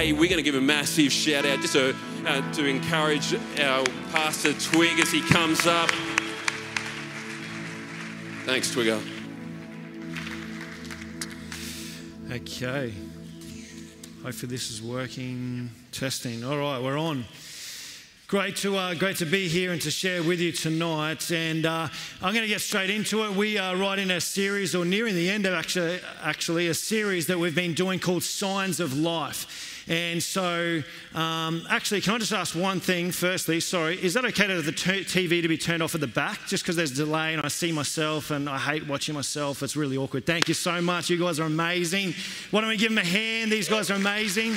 Hey, we're going to give a massive shout out just to, uh, to encourage our Pastor Twigg as he comes up. Thanks, Twigger. Okay. Hopefully this is working. Testing. All right, we're on. Great to, uh, great to be here and to share with you tonight. And uh, I'm going to get straight into it. We are right in a series, or nearing the end of actually, actually a series that we've been doing called Signs of Life. And so, um, actually, can I just ask one thing firstly? Sorry, is that okay to the t- TV to be turned off at the back just because there's delay and I see myself and I hate watching myself? It's really awkward. Thank you so much. You guys are amazing. Why don't we give them a hand? These guys are amazing.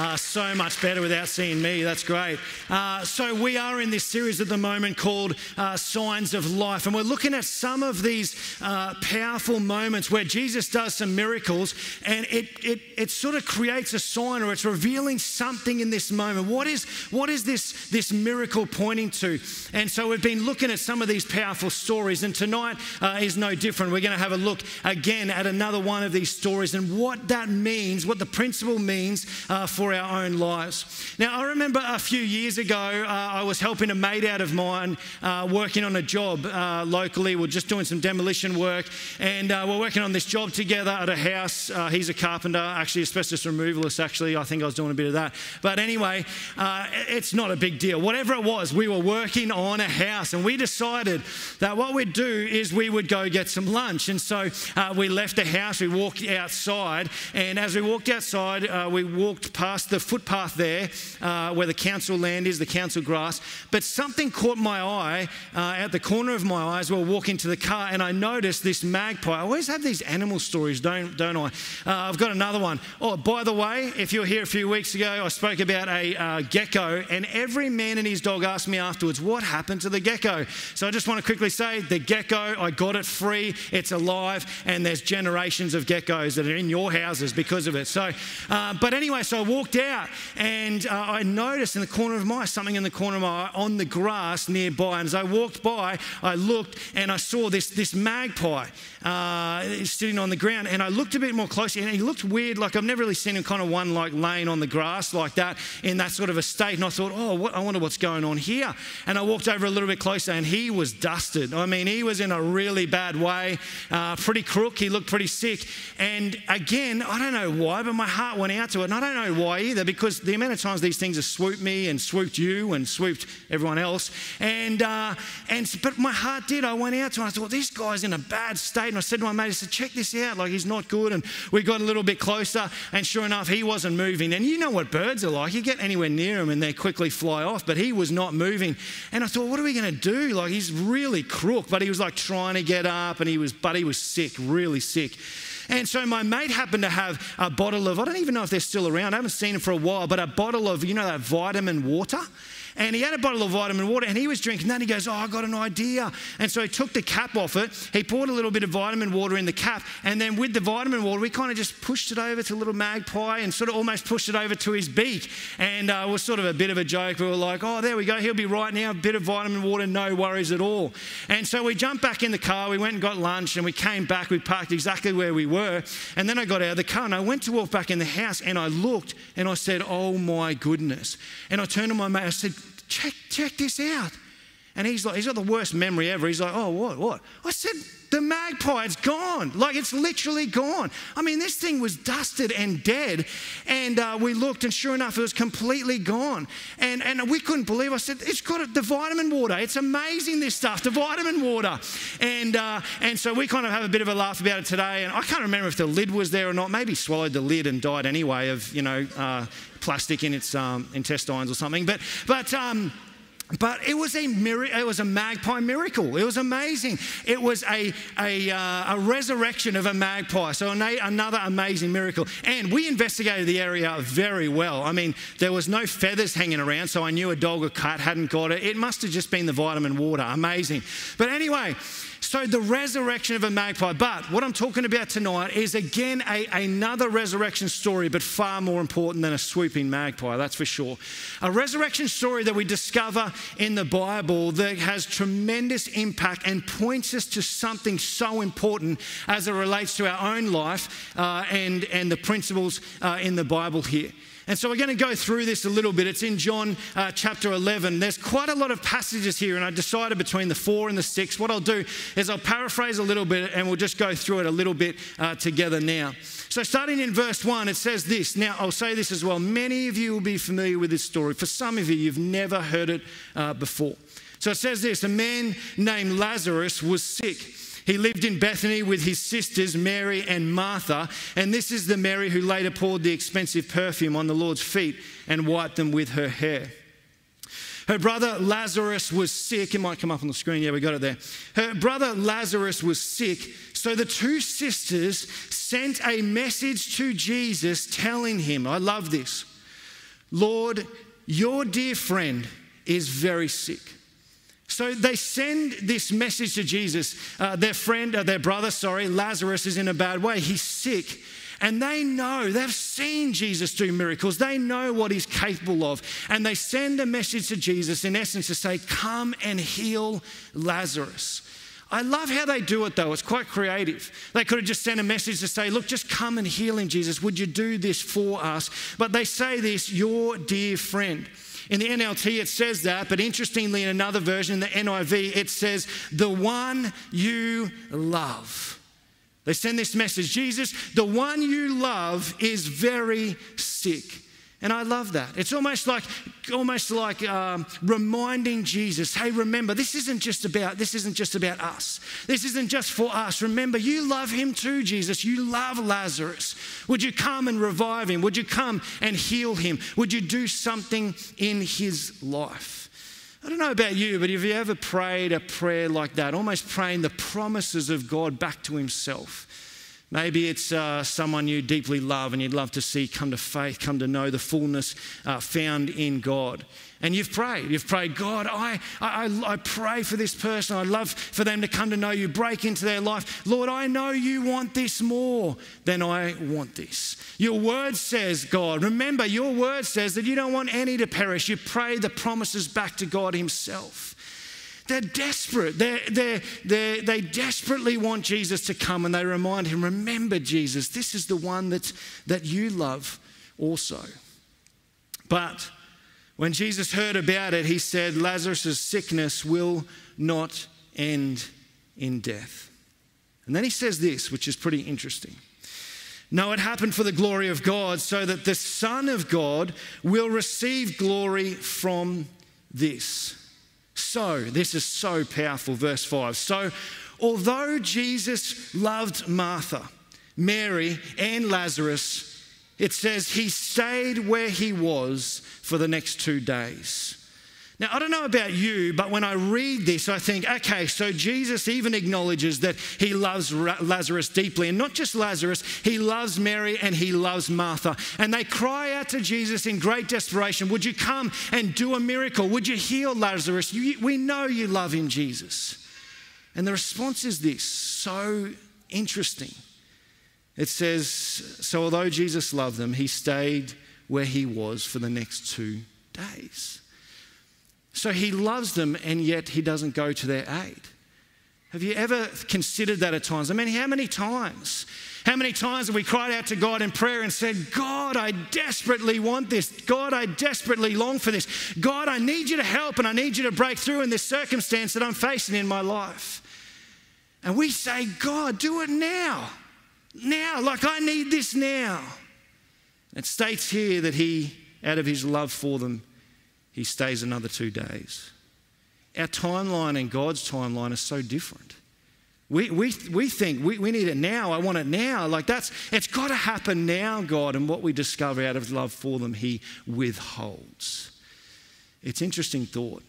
Uh, so much better without seeing me. That's great. Uh, so, we are in this series at the moment called uh, Signs of Life, and we're looking at some of these uh, powerful moments where Jesus does some miracles and it, it, it sort of creates a sign or it's revealing something in this moment. What is, what is this, this miracle pointing to? And so, we've been looking at some of these powerful stories, and tonight uh, is no different. We're going to have a look again at another one of these stories and what that means, what the principle means uh, for our own lives. Now, I remember a few years ago, uh, I was helping a mate out of mine uh, working on a job uh, locally. We're just doing some demolition work, and uh, we're working on this job together at a house. Uh, he's a carpenter, actually, asbestos removalist, actually. I think I was doing a bit of that. But anyway, it's not a big deal. Whatever it was, we were working on a house, and we decided that what we'd do is we would go get some lunch. And so we left the house, we walked outside, and as we walked outside, we walked past the footpath there uh, where the council land is, the council grass. But something caught my eye uh, at the corner of my eye as we were walking to the car, and I noticed this magpie. I always have these animal stories, don't, don't I? Uh, I've got another one. Oh, by the way, if you were here a few weeks ago, I spoke about a uh, gecko, and every man and his dog asked me afterwards, What happened to the gecko? So I just want to quickly say the gecko, I got it free, it's alive, and there's generations of geckos that are in your houses because of it. So, uh, but anyway, so I walked walked out and uh, I noticed in the corner of my something in the corner of my eye on the grass nearby. And as I walked by, I looked and I saw this, this magpie uh, sitting on the ground. And I looked a bit more closely and he looked weird. Like I've never really seen him kind of one like laying on the grass like that in that sort of a state. And I thought, oh, what, I wonder what's going on here. And I walked over a little bit closer and he was dusted. I mean, he was in a really bad way, uh, pretty crook. He looked pretty sick. And again, I don't know why, but my heart went out to it. And I don't know why either because the amount of times these things have swooped me and swooped you and swooped everyone else. And, uh, and but my heart did. I went out to him. I thought, this guy's in a bad state. And I said to my mate, I said, check this out. Like, he's not good. And we got a little bit closer. And sure enough, he wasn't moving. And you know what birds are like. You get anywhere near them and they quickly fly off. But he was not moving. And I thought, what are we going to do? Like, he's really crook. But he was like trying to get up and he was, but he was sick, really sick. And so my mate happened to have a bottle of, I don't even know if they're still around, I haven't seen them for a while, but a bottle of, you know, that vitamin water. And he had a bottle of vitamin water and he was drinking that. And he goes, Oh, I got an idea. And so he took the cap off it. He poured a little bit of vitamin water in the cap. And then with the vitamin water, we kind of just pushed it over to little magpie and sort of almost pushed it over to his beak. And uh, it was sort of a bit of a joke. We were like, Oh, there we go. He'll be right now. A bit of vitamin water, no worries at all. And so we jumped back in the car. We went and got lunch and we came back. We parked exactly where we were. And then I got out of the car and I went to walk back in the house and I looked and I said, Oh my goodness. And I turned to my mate. I said, check, check this out. And he's like, he's got the worst memory ever. He's like, oh, what, what? I said, the magpie, it's gone. Like it's literally gone. I mean, this thing was dusted and dead. And uh, we looked, and sure enough, it was completely gone. And, and we couldn't believe. I said, it's got the vitamin water. It's amazing, this stuff, the vitamin water. And, uh, and so we kind of have a bit of a laugh about it today. And I can't remember if the lid was there or not. Maybe swallowed the lid and died anyway of, you know, uh, plastic in its um, intestines or something. But, but, um, but it was a. It was a magpie miracle. It was amazing. It was a, a, uh, a resurrection of a magpie. So another amazing miracle. And we investigated the area very well. I mean, there was no feathers hanging around, so I knew a dog or cat hadn't got it. It must have just been the vitamin water. Amazing. But anyway, So, the resurrection of a magpie. But what I'm talking about tonight is again a, another resurrection story, but far more important than a swooping magpie, that's for sure. A resurrection story that we discover in the Bible that has tremendous impact and points us to something so important as it relates to our own life uh, and, and the principles uh, in the Bible here. And so we're going to go through this a little bit. It's in John uh, chapter 11. There's quite a lot of passages here, and I decided between the four and the six. What I'll do is I'll paraphrase a little bit and we'll just go through it a little bit uh, together now. So, starting in verse 1, it says this. Now, I'll say this as well. Many of you will be familiar with this story. For some of you, you've never heard it uh, before. So, it says this A man named Lazarus was sick. He lived in Bethany with his sisters, Mary and Martha. And this is the Mary who later poured the expensive perfume on the Lord's feet and wiped them with her hair. Her brother Lazarus was sick. It might come up on the screen. Yeah, we got it there. Her brother Lazarus was sick. So the two sisters sent a message to Jesus telling him, I love this, Lord, your dear friend is very sick. So they send this message to Jesus. Uh, their friend, uh, their brother, sorry, Lazarus is in a bad way. He's sick. And they know, they've seen Jesus do miracles. They know what he's capable of. And they send a message to Jesus, in essence, to say, Come and heal Lazarus. I love how they do it though. It's quite creative. They could have just sent a message to say, Look, just come and heal him, Jesus. Would you do this for us? But they say this, Your dear friend. In the NLT, it says that, but interestingly, in another version, in the NIV, it says, the one you love. They send this message Jesus, the one you love is very sick. And I love that. It's almost like, almost like um, reminding Jesus, hey, remember, this isn't just about, this isn't just about us. This isn't just for us. Remember, you love him too, Jesus. You love Lazarus. Would you come and revive him? Would you come and heal him? Would you do something in his life? I don't know about you, but have you ever prayed a prayer like that, almost praying the promises of God back to himself? Maybe it's uh, someone you deeply love and you'd love to see come to faith, come to know the fullness uh, found in God. And you've prayed. You've prayed, God, I, I, I pray for this person. I love for them to come to know you, break into their life. Lord, I know you want this more than I want this. Your word says, God, remember, your word says that you don't want any to perish. You pray the promises back to God Himself. They're desperate. They're, they're, they're, they desperately want Jesus to come and they remind him, remember, Jesus, this is the one that's, that you love also. But when Jesus heard about it, he said, Lazarus' sickness will not end in death. And then he says this, which is pretty interesting. No, it happened for the glory of God, so that the Son of God will receive glory from this. So, this is so powerful, verse 5. So, although Jesus loved Martha, Mary, and Lazarus, it says he stayed where he was for the next two days. Now, I don't know about you, but when I read this, I think, okay, so Jesus even acknowledges that he loves Lazarus deeply. And not just Lazarus, he loves Mary and he loves Martha. And they cry out to Jesus in great desperation Would you come and do a miracle? Would you heal Lazarus? We know you love him, Jesus. And the response is this so interesting. It says, So although Jesus loved them, he stayed where he was for the next two days. So he loves them and yet he doesn't go to their aid. Have you ever considered that at times? I mean, how many times? How many times have we cried out to God in prayer and said, God, I desperately want this. God, I desperately long for this. God, I need you to help and I need you to break through in this circumstance that I'm facing in my life. And we say, God, do it now. Now, like I need this now. It states here that he, out of his love for them, he stays another two days. Our timeline and God's timeline is so different. We, we, we think we, we need it now. I want it now. Like that's, it's got to happen now, God. And what we discover out of love for them, He withholds. It's interesting thought.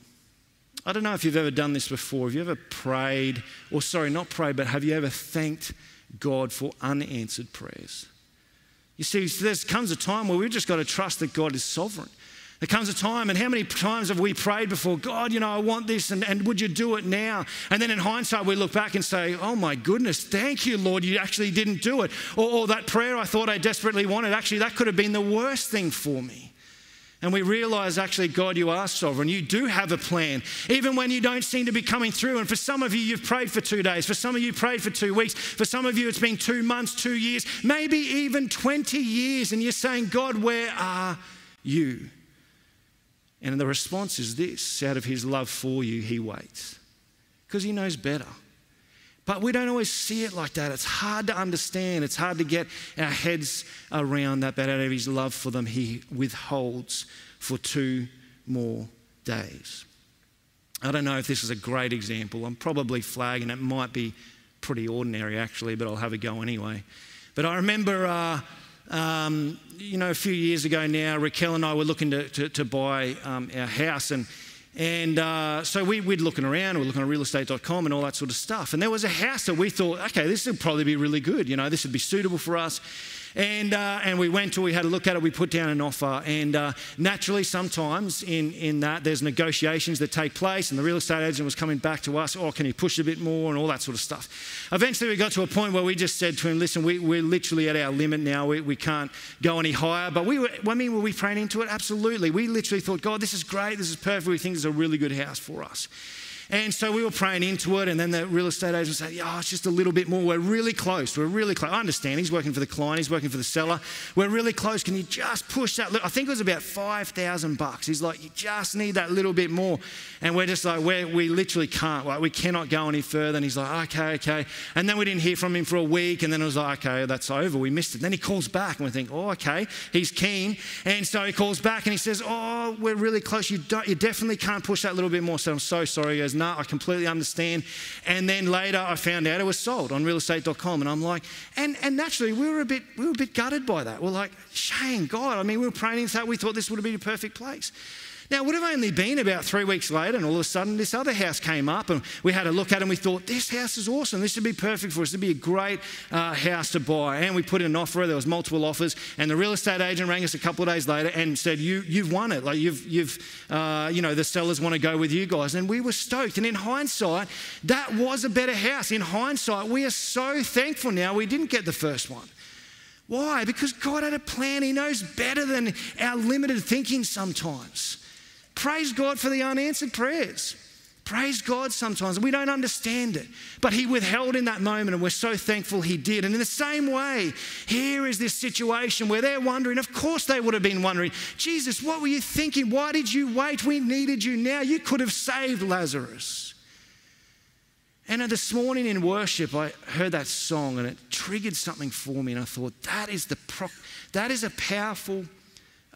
I don't know if you've ever done this before. Have you ever prayed, or sorry, not prayed, but have you ever thanked God for unanswered prayers? You see, there comes a time where we've just got to trust that God is sovereign There comes a time, and how many times have we prayed before, God, you know, I want this, and, and would you do it now? And then in hindsight, we look back and say, oh my goodness, thank you, Lord, you actually didn't do it. Or, or that prayer I thought I desperately wanted, actually, that could have been the worst thing for me. And we realize actually, God, you are sovereign. You do have a plan, even when you don't seem to be coming through. And for some of you, you've prayed for two days. For some of you, prayed for two weeks. For some of you, it's been two months, two years, maybe even 20 years. And you're saying, God, where are you? And the response is this out of his love for you, he waits because he knows better. But we don't always see it like that. It's hard to understand. It's hard to get our heads around that. But out of his love for them, he withholds for two more days. I don't know if this is a great example. I'm probably flagging. It might be pretty ordinary, actually, but I'll have a go anyway. But I remember uh, um, you know, a few years ago now, Raquel and I were looking to, to, to buy um, our house. And, and uh, so we, we'd looking around, we are looking at realestate.com and all that sort of stuff. And there was a house that we thought, okay, this would probably be really good. You know, this would be suitable for us. And, uh, and we went to, we had a look at it, we put down an offer. And uh, naturally, sometimes in, in that, there's negotiations that take place, and the real estate agent was coming back to us, oh, can you push a bit more, and all that sort of stuff. Eventually, we got to a point where we just said to him, listen, we, we're literally at our limit now, we, we can't go any higher. But we were, I mean, were we praying into it? Absolutely. We literally thought, God, this is great, this is perfect, we think this is a really good house for us. And so we were praying into it, and then the real estate agent said, Yeah, it's just a little bit more. We're really close. We're really close. I understand he's working for the client, he's working for the seller. We're really close. Can you just push that? I think it was about 5,000 bucks. He's like, You just need that little bit more. And we're just like, we we literally can't. Like, we cannot go any further. And he's like, Okay, okay. And then we didn't hear from him for a week, and then it was like, Okay, that's over. We missed it. Then he calls back, and we think, Oh, okay, he's keen. And so he calls back and he says, Oh, we're really close. You, you definitely can't push that little bit more. So I'm so sorry. He goes, I completely understand. And then later I found out it was sold on realestate.com. And I'm like, and, and naturally we were a bit we were a bit gutted by that. We're like, shame, God. I mean, we were praying that we thought this would have been a perfect place. Now, it would have only been about three weeks later, and all of a sudden, this other house came up, and we had a look at it, and we thought, this house is awesome. This would be perfect for us. It'd be a great uh, house to buy. And we put in an offer. There was multiple offers, and the real estate agent rang us a couple of days later and said, you, you've won it. Like, you've, you've uh, you know, the sellers want to go with you guys. And we were stoked. And in hindsight, that was a better house. In hindsight, we are so thankful now we didn't get the first one. Why? Because God had a plan. He knows better than our limited thinking sometimes. Praise God for the unanswered prayers. Praise God sometimes. We don't understand it. But He withheld in that moment, and we're so thankful He did. And in the same way, here is this situation where they're wondering, of course they would have been wondering, Jesus, what were you thinking? Why did you wait? We needed you now. You could have saved Lazarus. And this morning in worship, I heard that song and it triggered something for me. And I thought, that is, the pro- that is a powerful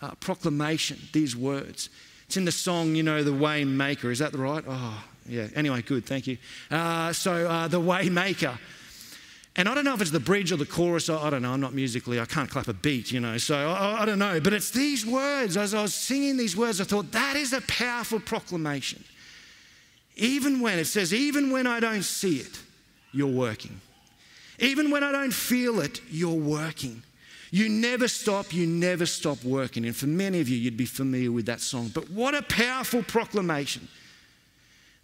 uh, proclamation, these words. It's in the song, you know, The Waymaker. Is that the right? Oh, yeah. Anyway, good. Thank you. Uh, so, uh, The Waymaker. And I don't know if it's the bridge or the chorus. I don't know. I'm not musically, I can't clap a beat, you know. So I, I don't know. But it's these words. As I was singing these words, I thought that is a powerful proclamation. Even when it says, even when I don't see it, you're working. Even when I don't feel it, you're working. You never stop, you never stop working. And for many of you, you'd be familiar with that song. But what a powerful proclamation.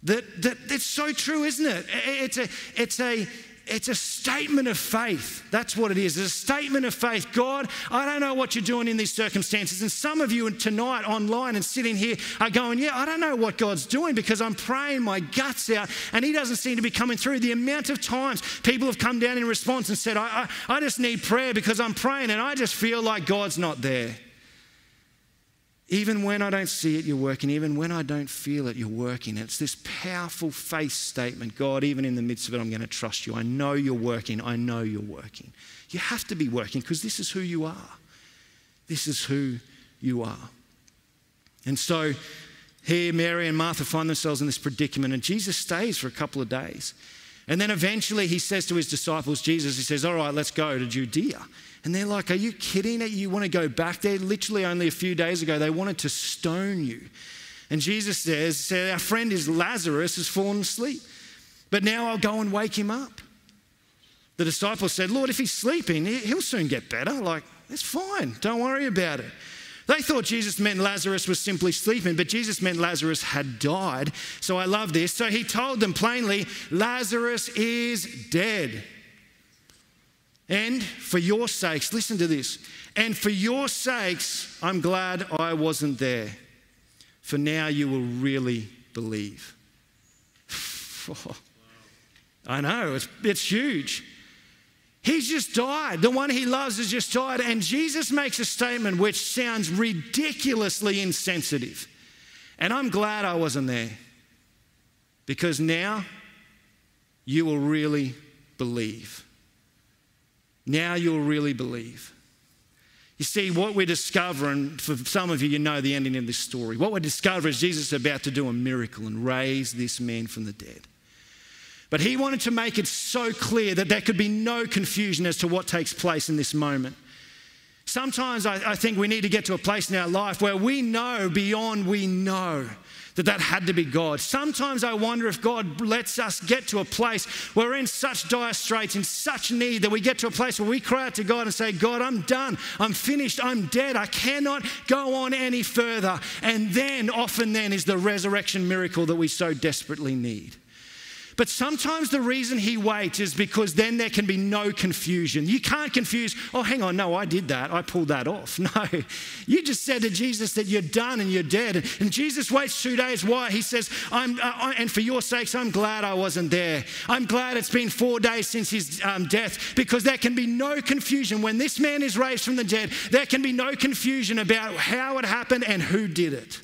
That, that it's so true, isn't it? It's a, it's a, it's a statement of faith. That's what it is. It's a statement of faith. God, I don't know what you're doing in these circumstances. And some of you tonight online and sitting here are going, Yeah, I don't know what God's doing because I'm praying my guts out and He doesn't seem to be coming through. The amount of times people have come down in response and said, I, I, I just need prayer because I'm praying and I just feel like God's not there. Even when I don't see it, you're working. Even when I don't feel it, you're working. It's this powerful faith statement God, even in the midst of it, I'm going to trust you. I know you're working. I know you're working. You have to be working because this is who you are. This is who you are. And so here, Mary and Martha find themselves in this predicament, and Jesus stays for a couple of days. And then eventually he says to his disciples, Jesus, he says, All right, let's go to Judea. And they're like, Are you kidding? You want to go back there? Literally, only a few days ago, they wanted to stone you. And Jesus says, Our friend is Lazarus has fallen asleep, but now I'll go and wake him up. The disciples said, Lord, if he's sleeping, he'll soon get better. Like, it's fine. Don't worry about it. They thought Jesus meant Lazarus was simply sleeping, but Jesus meant Lazarus had died. So I love this. So he told them plainly, Lazarus is dead. And for your sakes, listen to this. And for your sakes, I'm glad I wasn't there. For now you will really believe. I know, it's, it's huge. He's just died. The one he loves has just died. And Jesus makes a statement which sounds ridiculously insensitive. And I'm glad I wasn't there because now you will really believe. Now you'll really believe. You see, what we're discovering, for some of you, you know the ending of this story. What we discover is Jesus is about to do a miracle and raise this man from the dead. But he wanted to make it so clear that there could be no confusion as to what takes place in this moment. Sometimes I, I, think we need to get to a place in our life where we know beyond we know that that had to be God. Sometimes I wonder if God lets us get to a place where we're in such dire straits, in such need, that we get to a place where we cry out to God and say, God, I'm done. I'm finished. I'm dead. I cannot go on any further. And then, often then, is the resurrection miracle that we so desperately need. But sometimes the reason he waits is because then there can be no confusion. You can't confuse, oh, hang on, no, I did that. I pulled that off. No, you just said to Jesus that you're done and you're dead. And Jesus waits two days. Why? He says, I'm, uh, and for your sakes, I'm glad I wasn't there. I'm glad it's been four days since his um, death because there can be no confusion. When this man is raised from the dead, there can be no confusion about how it happened and who did it.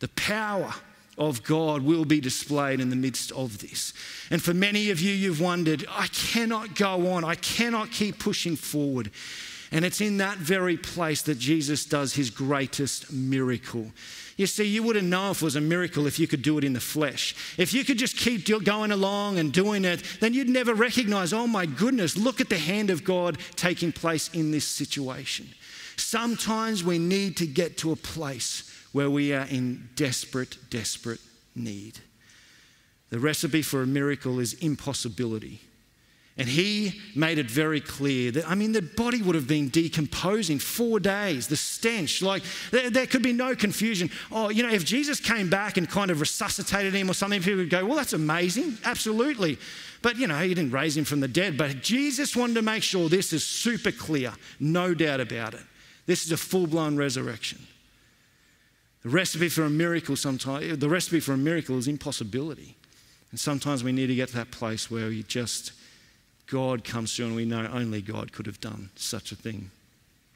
The power of God will be displayed in the midst of this. And for many of you, you've wondered, I cannot go on, I cannot keep pushing forward. And it's in that very place that Jesus does his greatest miracle. You see, you wouldn't know if it was a miracle if you could do it in the flesh. If you could just keep going along and doing it, then you'd never recognize, oh my goodness, look at the hand of God taking place in this situation. Sometimes we need to get to a place where we are in desperate, desperate need. The recipe for a miracle is impossibility. And he made it very clear that, I mean, the body would have been decomposing four days, the stench, like there, there, could be no confusion. Oh, you know, if Jesus came back and kind of resuscitated him or something, people would go, well, that's amazing, absolutely. But, you know, he didn't raise him from the dead. But Jesus wanted to make sure this is super clear, no doubt about it. This is a full blown resurrection. The recipe for a miracle sometimes, the recipe for a miracle is impossibility. And sometimes we need to get to that place where we just, God comes through and we know only God could have done such a thing.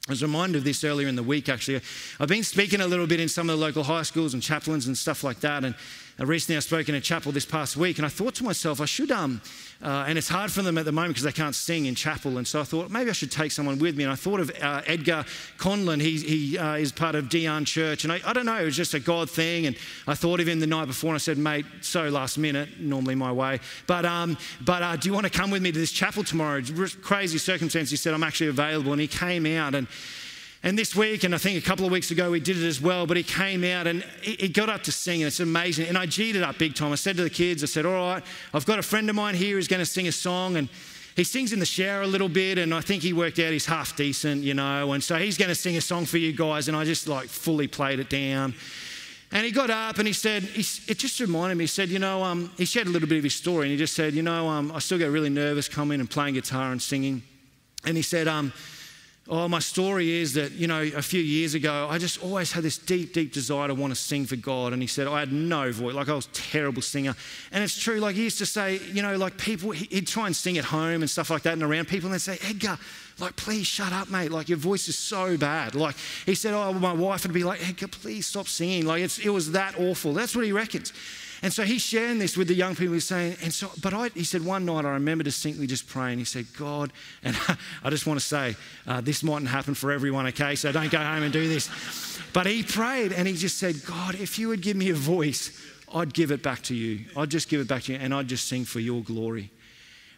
I was reminded of this earlier in the week, actually. I've been speaking a little bit in some of the local high schools and chaplains and stuff like that. And recently I spoke in a chapel this past week, and I thought to myself, I should um, uh, and it's hard for them at the moment because they can't sing in chapel. And so I thought maybe I should take someone with me. And I thought of uh, Edgar Conlon. He, he uh, is part of Dion Church. And I, I, don't know, it was just a God thing. And I thought of him the night before and I said, mate, so last minute, normally my way. But, um, but uh, do you want to come with me to this chapel tomorrow? Crazy circumstance. He said, I'm actually available. And he came out and and this week, and I think a couple of weeks ago, we did it as well, but he came out and he got up to sing, and it's amazing. And I G'd it up big time. I said to the kids, I said, All right, I've got a friend of mine here who's going to sing a song, and he sings in the shower a little bit, and I think he worked out he's half decent, you know, and so he's going to sing a song for you guys, and I just like fully played it down. And he got up and he said, he, it just reminded me, he said, you know, um, he shared a little bit of his story, and he just said, you know, um, I still get really nervous coming and playing guitar and singing. And he said, um, Oh, my story is that, you know, a few years ago, I just always had this deep, deep desire to want to sing for God. And he said, I had no voice, like I was a terrible singer. And it's true, like he used to say, you know, like people, he'd try and sing at home and stuff like that and around people, and they'd say, Edgar, like, please shut up, mate. Like, your voice is so bad. Like, he said, oh, my wife would be like, Edgar, please stop singing. Like, it was that awful. That's what he reckons. And so he's sharing this with the young people. He's saying, and so, but I, he said, one night I remember distinctly just praying. He said, God, and I just want to say, uh, this mightn't happen for everyone, okay? So don't go home and do this. But he prayed and he just said, God, if you would give me a voice, I'd give it back to you. I'd just give it back to you and I'd just sing for your glory.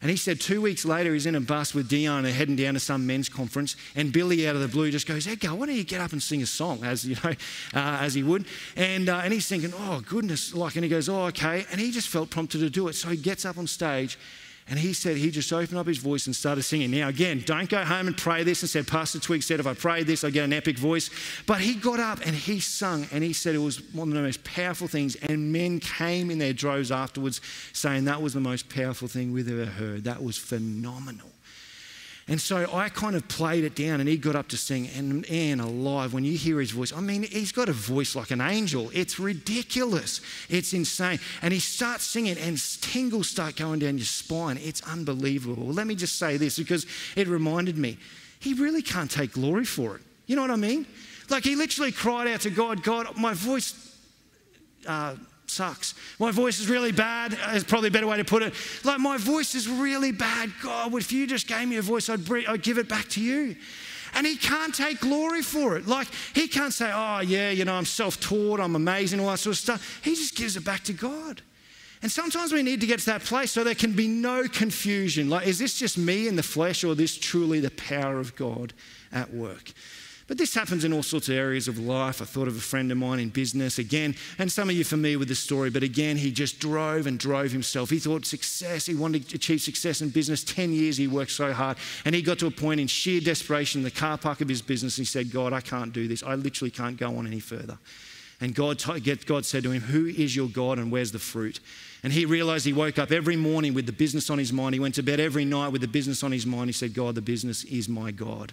And he said two weeks later, he's in a bus with Dion and heading down to some men's conference. And Billy, out of the blue, just goes, Edgar, why don't you get up and sing a song, as you know, uh, as he would. And, uh, and he's thinking, oh, goodness, like, and he goes, oh, okay. And he just felt prompted to do it. So he gets up on stage And he said he just opened up his voice and started singing. Now, again, don't go home and pray this and said, Pastor Twigg said, if I pray this, I get an epic voice. But he got up and he sung and he said it was one of the most powerful things. And men came in their droves afterwards saying that was the most powerful thing we've ever heard. That was phenomenal. And so I kind of played it down and he got up to sing. And man, alive, when you hear his voice, I mean, he's got a voice like an angel. It's ridiculous. It's insane. And he starts singing and tingles start going down your spine. It's unbelievable. Let me just say this because it reminded me he really can't take glory for it. You know what I mean? Like he literally cried out to God, God, my voice. Uh, sucks. My voice is really bad, is probably a better way to put it. Like, my voice is really bad. God, if you just gave me a voice, I'd, I'd give it back to you. And he can't take glory for it. Like, he can't say, oh, yeah, you know, I'm self taught, I'm amazing, all that sort of stuff. He just gives it back to God. And sometimes we need to get to that place so there can be no confusion. Like, is this just me in the flesh or is this truly the power of God at work? But this happens in all sorts of areas of life. I thought of a friend of mine in business again, and some of you familiar with the story, but again, he just drove and drove himself. He thought success, he wanted to achieve success in business. 10 years he worked so hard, and he got to a point in sheer desperation in the car park of his business. He said, God, I can't do this. I literally can't go on any further. And God, God said to him, Who is your God and where's the fruit? And he realized he woke up every morning with the business on his mind. He went to bed every night with the business on his mind. He said, God, the business is my God.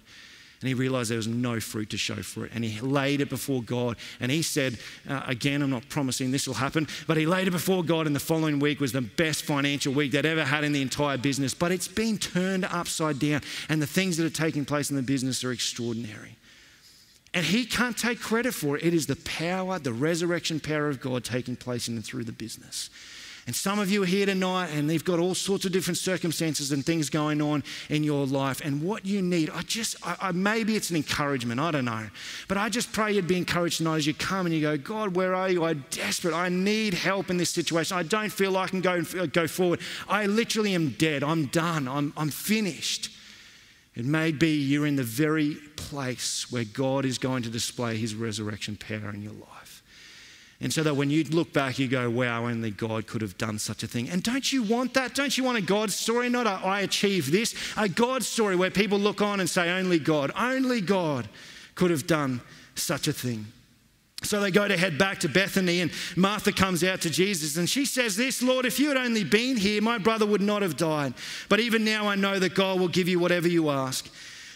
And he realized there was no fruit to show for it. And he laid it before God. And he said, uh, again, I'm not promising this will happen, but he laid it before God. And the following week was the best financial week they'd ever had in the entire business. But it's been turned upside down. And the things that are taking place in the business are extraordinary. And he can't take credit for it. It is the power, the resurrection power of God taking place in and through the business. And some of you are here tonight and they've got all sorts of different circumstances and things going on in your life. And what you need, I just, I, I, maybe it's an encouragement, I don't know. But I just pray you'd be encouraged tonight as you come and you go, God, where are you? I'm desperate. I need help in this situation. I don't feel like I can go, go forward. I literally am dead. I'm done. I'm, I'm finished. It may be you're in the very place where God is going to display his resurrection power in your life. And so that when you look back, you go, wow, only God could have done such a thing. And don't you want that? Don't you want a God story? Not a I achieved this, a God story where people look on and say, only God, only God could have done such a thing. So they go to head back to Bethany, and Martha comes out to Jesus and she says, This, Lord, if you had only been here, my brother would not have died. But even now I know that God will give you whatever you ask.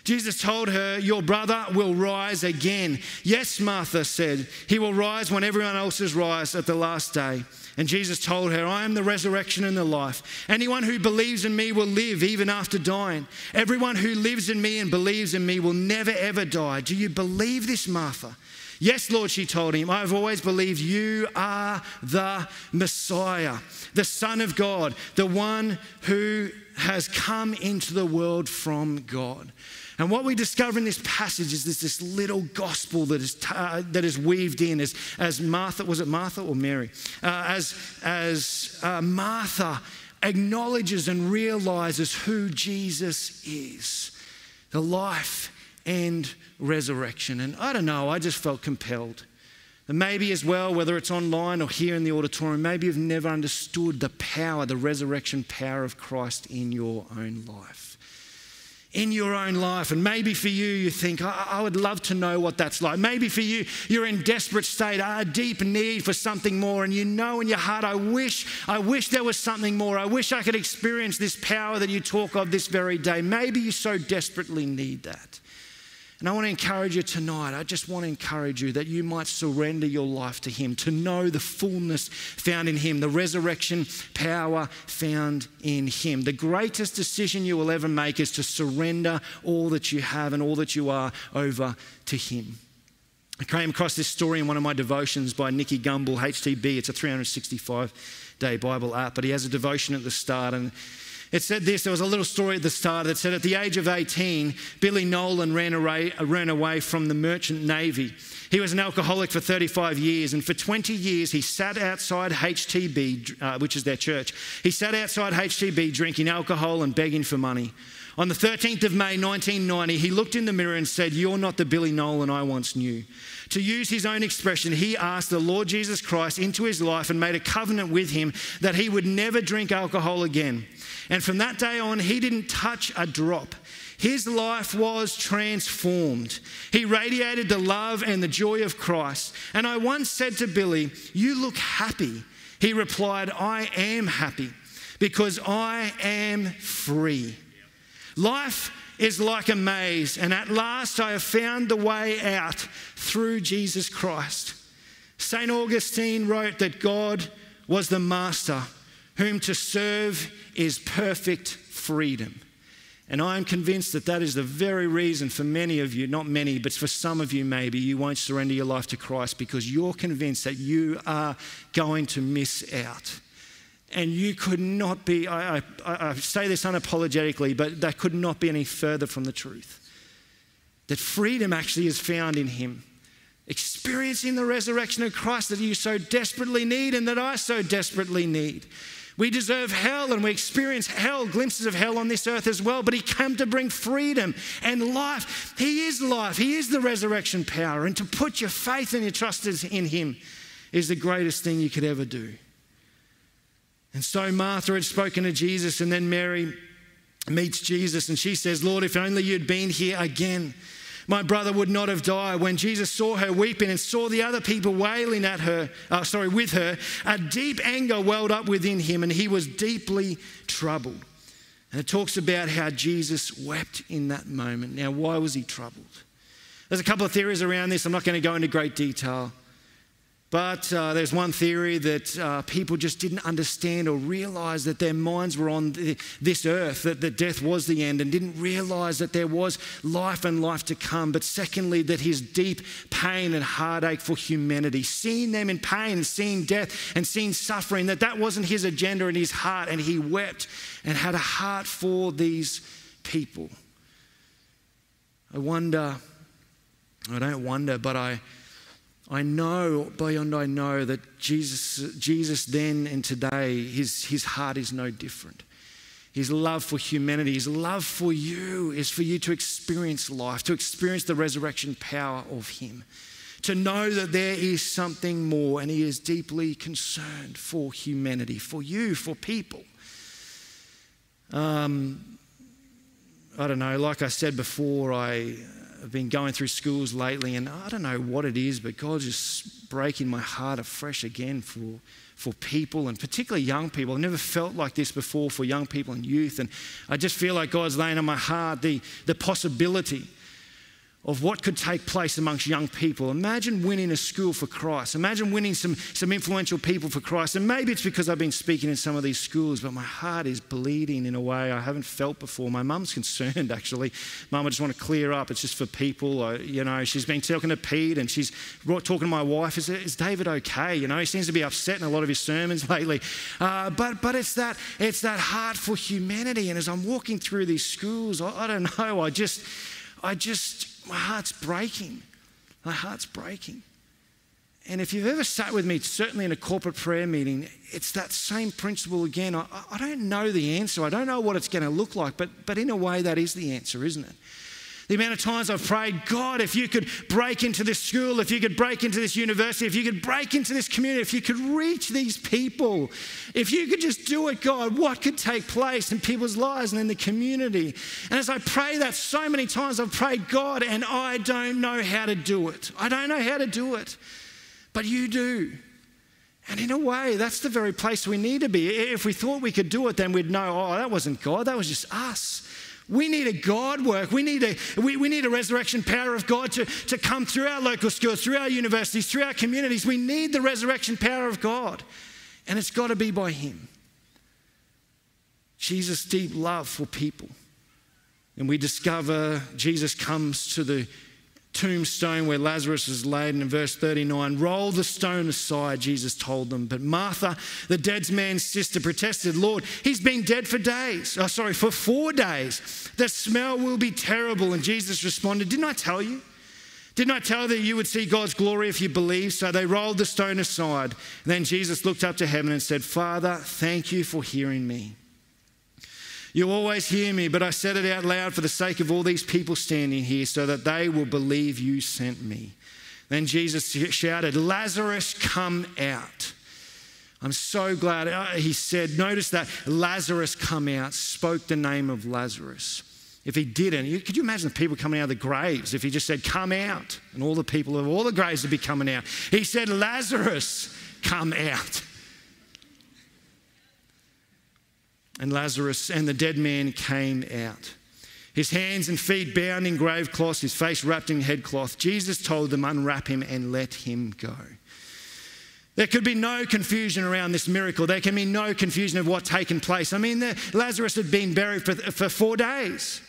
Jesus told her, Your brother will rise again. Yes, Martha said, He will rise when everyone else has rise at the last day. And Jesus told her, I am the resurrection and the life. Anyone who believes in me will live even after dying. Everyone who lives in me and believes in me will never ever die. Do you believe this, Martha? Yes, Lord, she told him, I've always believed you are the Messiah, the Son of God, the one who has come into the world from God. And what we discover in this passage is there's this little gospel that is, uh, that is weaved in as, as Martha, was it Martha or Mary? Uh, as as uh, Martha acknowledges and realizes who Jesus is the life and resurrection. And I don't know, I just felt compelled. And maybe as well, whether it's online or here in the auditorium, maybe you've never understood the power, the resurrection power of Christ in your own life in your own life. And maybe for you, you think, I, I would love to know what that's like. Maybe for you, you're in desperate state, a deep need for something more. And you know in your heart, I wish, I wish there was something more. I wish I could experience this power that you talk of this very day. Maybe you so desperately need that. And I want to encourage you tonight. I just want to encourage you that you might surrender your life to Him, to know the fullness found in Him, the resurrection power found in Him. The greatest decision you will ever make is to surrender all that you have and all that you are over to Him. I came across this story in one of my devotions by Nicky Gumbel, HTB. It's a 365 day Bible app, but he has a devotion at the start. And it said this there was a little story at the start that said at the age of 18, Billy Nolan ran away, ran away from the merchant navy. He was an alcoholic for 35 years, and for 20 years he sat outside HTB, uh, which is their church. He sat outside HTB drinking alcohol and begging for money. On the 13th of May 1990, he looked in the mirror and said, You're not the Billy Nolan I once knew. To use his own expression, he asked the Lord Jesus Christ into his life and made a covenant with him that he would never drink alcohol again. And from that day on, he didn't touch a drop. His life was transformed. He radiated the love and the joy of Christ. And I once said to Billy, You look happy. He replied, I am happy because I am free. Life is like a maze, and at last I have found the way out through Jesus Christ. St. Augustine wrote that God was the master, whom to serve is perfect freedom. And I am convinced that that is the very reason for many of you, not many, but for some of you maybe, you won't surrender your life to Christ because you're convinced that you are going to miss out. And you could not be, I, I, I say this unapologetically, but that could not be any further from the truth. That freedom actually is found in Him. Experiencing the resurrection of Christ that you so desperately need and that I so desperately need. We deserve hell and we experience hell, glimpses of hell on this earth as well, but He came to bring freedom and life. He is life, He is the resurrection power. And to put your faith and your trust in Him is the greatest thing you could ever do. And so Martha had spoken to Jesus, and then Mary meets Jesus, and she says, Lord, if only you'd been here again. My brother would not have died. When Jesus saw her weeping and saw the other people wailing at her, uh, sorry, with her, a deep anger welled up within him and he was deeply troubled. And it talks about how Jesus wept in that moment. Now, why was he troubled? There's a couple of theories around this. I'm not going to go into great detail. But uh, there's one theory that uh, people just didn't understand or realize that their minds were on the, this earth, that, that death was the end, and didn't realize that there was life and life to come. But secondly, that his deep pain and heartache for humanity, seeing them in pain, seeing death, and seeing suffering, that that wasn't his agenda in his heart, and he wept and had a heart for these people. I wonder, I don't wonder, but I I know beyond I know that Jesus, Jesus then and today, his, his heart is no different. His love for humanity, his love for you is for you to experience life, to experience the resurrection power of him, to know that there is something more, and he is deeply concerned for humanity, for you, for people. Um, I don't know, like I said before, I I've been going through schools lately, and I don't know what it is, but God's just breaking my heart afresh again for, for people, and particularly young people. I've never felt like this before for young people and youth, and I just feel like God's laying on my heart the, the possibility of what could take place amongst young people. Imagine winning a school for Christ. Imagine winning some, some influential people for Christ. And maybe it's because I've been speaking in some of these schools, but my heart is bleeding in a way I haven't felt before. My mum's concerned, actually. Mum, I just want to clear up. It's just for people. I, you know, she's been talking to Pete and she's talking to my wife. Is, is David okay? You know, he seems to be upset in a lot of his sermons lately. Uh, but but it's, that, it's that heart for humanity. And as I'm walking through these schools, I, I don't know, I just, I just, my heart's breaking. My heart's breaking. And if you've ever sat with me, certainly in a corporate prayer meeting, it's that same principle again. I, I don't know the answer. I don't know what it's going to look like, but, but in a way, that is the answer, isn't it? The amount of times I've prayed, God, if you could break into this school, if you could break into this university, if you could break into this community, if you could reach these people, if you could just do it, God, what could take place in people's lives and in the community? And as I pray that so many times, I've prayed, God, and I don't know how to do it. I don't know how to do it, but you do. And in a way, that's the very place we need to be. If we thought we could do it, then we'd know, oh, that wasn't God, that was just us. We need a God work. We need a, we, we need a resurrection power of God to, to come through our local schools, through our universities, through our communities. We need the resurrection power of God. And it's got to be by Him. Jesus' deep love for people. And we discover Jesus comes to the tombstone where Lazarus was laid. And in verse 39, roll the stone aside, Jesus told them. But Martha, the dead man's sister, protested, Lord, he's been dead for days. Oh, sorry, for four days. The smell will be terrible. And Jesus responded, Didn't I tell you? Didn't I tell you that you would see God's glory if you believe? So they rolled the stone aside. And then Jesus looked up to heaven and said, Father, thank you for hearing me. You always hear me, but I said it out loud for the sake of all these people standing here so that they will believe you sent me. Then Jesus shouted, Lazarus, come out. I'm so glad. Uh, he said, notice that Lazarus come out, spoke the name of Lazarus. If he didn't, could you imagine the people coming out of the graves if he just said, Come out? And all the people of all the graves would be coming out. He said, Lazarus, come out. And Lazarus and the dead man came out. His hands and feet bound in grave cloths, his face wrapped in headcloth. Jesus told them, Unwrap him and let him go. There could be no confusion around this miracle. There can be no confusion of what's taken place. I mean, Lazarus had been buried for, for four days.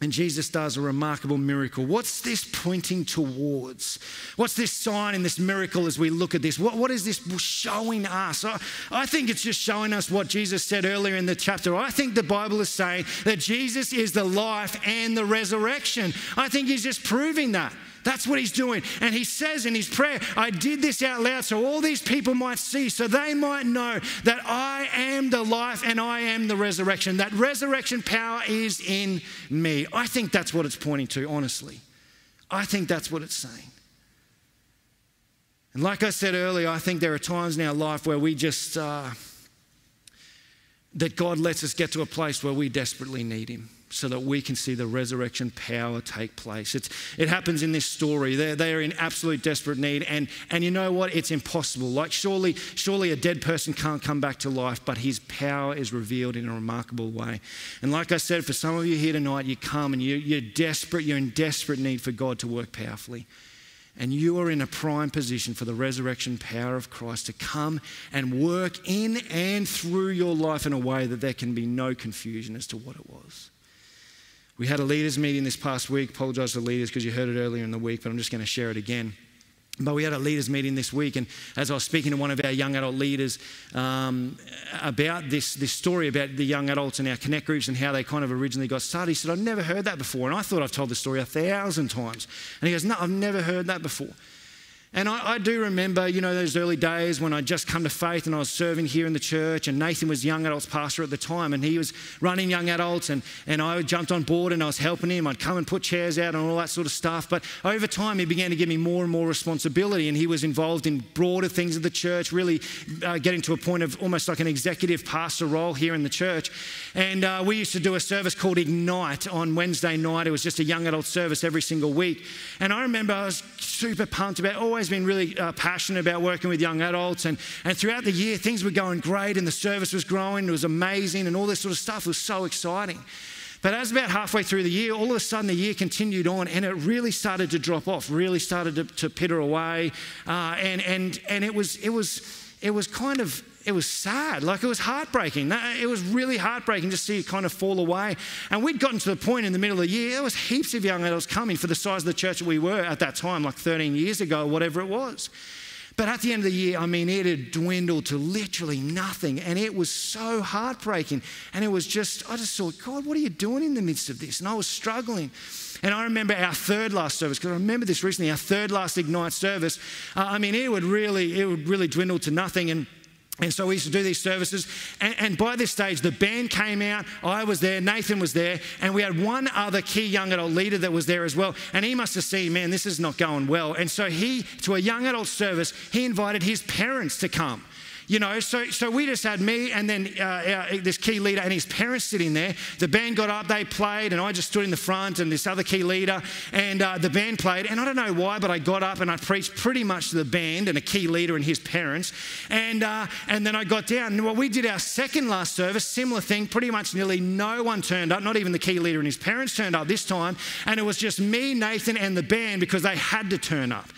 And Jesus does a remarkable miracle. What's this pointing towards? What's this sign in this miracle as we look at this? What, what is this showing us? I, I think it's just showing us what Jesus said earlier in the chapter. I think the Bible is saying that Jesus is the life and the resurrection. I think he's just proving that. That's what he's doing. And he says in his prayer, I did this out loud so all these people might see, so they might know that I am the life and I am the resurrection. That resurrection power is in me. I think that's what it's pointing to, honestly. I think that's what it's saying. And like I said earlier, I think there are times in our life where we just, uh, that God lets us get to a place where we desperately need Him so that we can see the resurrection power take place. It's, it happens in this story. They're, they're in absolute desperate need. And, and you know what? It's impossible. Like, surely, surely a dead person can't come back to life, but his power is revealed in a remarkable way. And like I said, for some of you here tonight, you come and you, you're desperate, you're in desperate need for God to work powerfully. And you are in a prime position for the resurrection power of Christ to come and work in and through your life in a way that there can be no confusion as to what it was. We had a leaders meeting this past week. Apologise to the leaders because you heard it earlier in the week, but I'm just going to share it again. But we had a leaders meeting this week, and as I was speaking to one of our young adult leaders um, about this, this story about the young adults in our connect groups and how they kind of originally got started, he said, I've never heard that before. And I thought I've told the story a thousand times. And he goes, No, I've never heard that before. And I, I, do remember, you know, those early days when I'd just come to faith and I was serving here in the church, and Nathan was young adults pastor at the time, and he was running young adults, and, and I jumped on board and I was helping him. I'd come and put chairs out and all that sort of stuff. But over time, he began to give me more and more responsibility, and he was involved in broader things of the church, really uh, getting to a point of almost like an executive pastor role here in the church. And uh, we used to do a service called Ignite on Wednesday night. It was just a young adult service every single week. And I remember I was super pumped about always always been really uh, passionate about working with young adults. And, and throughout the year, things were going great and the service was growing. It was amazing and all this sort of stuff was so exciting. But as about halfway through the year, all of a sudden the year continued on and it really started to drop off, really started to, to pitter away. Uh, and, and, and it was, it was, it was kind of it was sad. Like it was heartbreaking. It was really heartbreaking to see it kind of fall away. And we'd gotten to the point in the middle of the year, there was heaps of young adults coming for the size of the church that we were at that time, like 13 years ago, whatever it was. But at the end of the year, I mean, it had dwindled to literally nothing. And it was so heartbreaking. And it was just, I just thought, God, what are you doing in the midst of this? And I was struggling. And I remember our third last service, because I remember this recently, our third last Ignite service. Uh, I mean, it would really, it would really dwindle to nothing. And and so we used to do these services. And, and, by this stage, the band came out. I was there. Nathan was there. And we had one other key young adult leader that was there as well. And he must have seen, man, this is not going well. And so he, to a young adult service, he invited his parents to come. You know, so, so we just had me and then uh, our, this key leader and his parents sitting there. The band got up, they played, and I just stood in the front and this other key leader, and uh, the band played. And I don't know why, but I got up and I preached pretty much to the band and a key leader and his parents. And, uh, and then I got down. And well, we did our second last service, similar thing. Pretty much nearly no one turned up, not even the key leader and his parents turned up this time. And it was just me, Nathan, and the band because they had to turn up.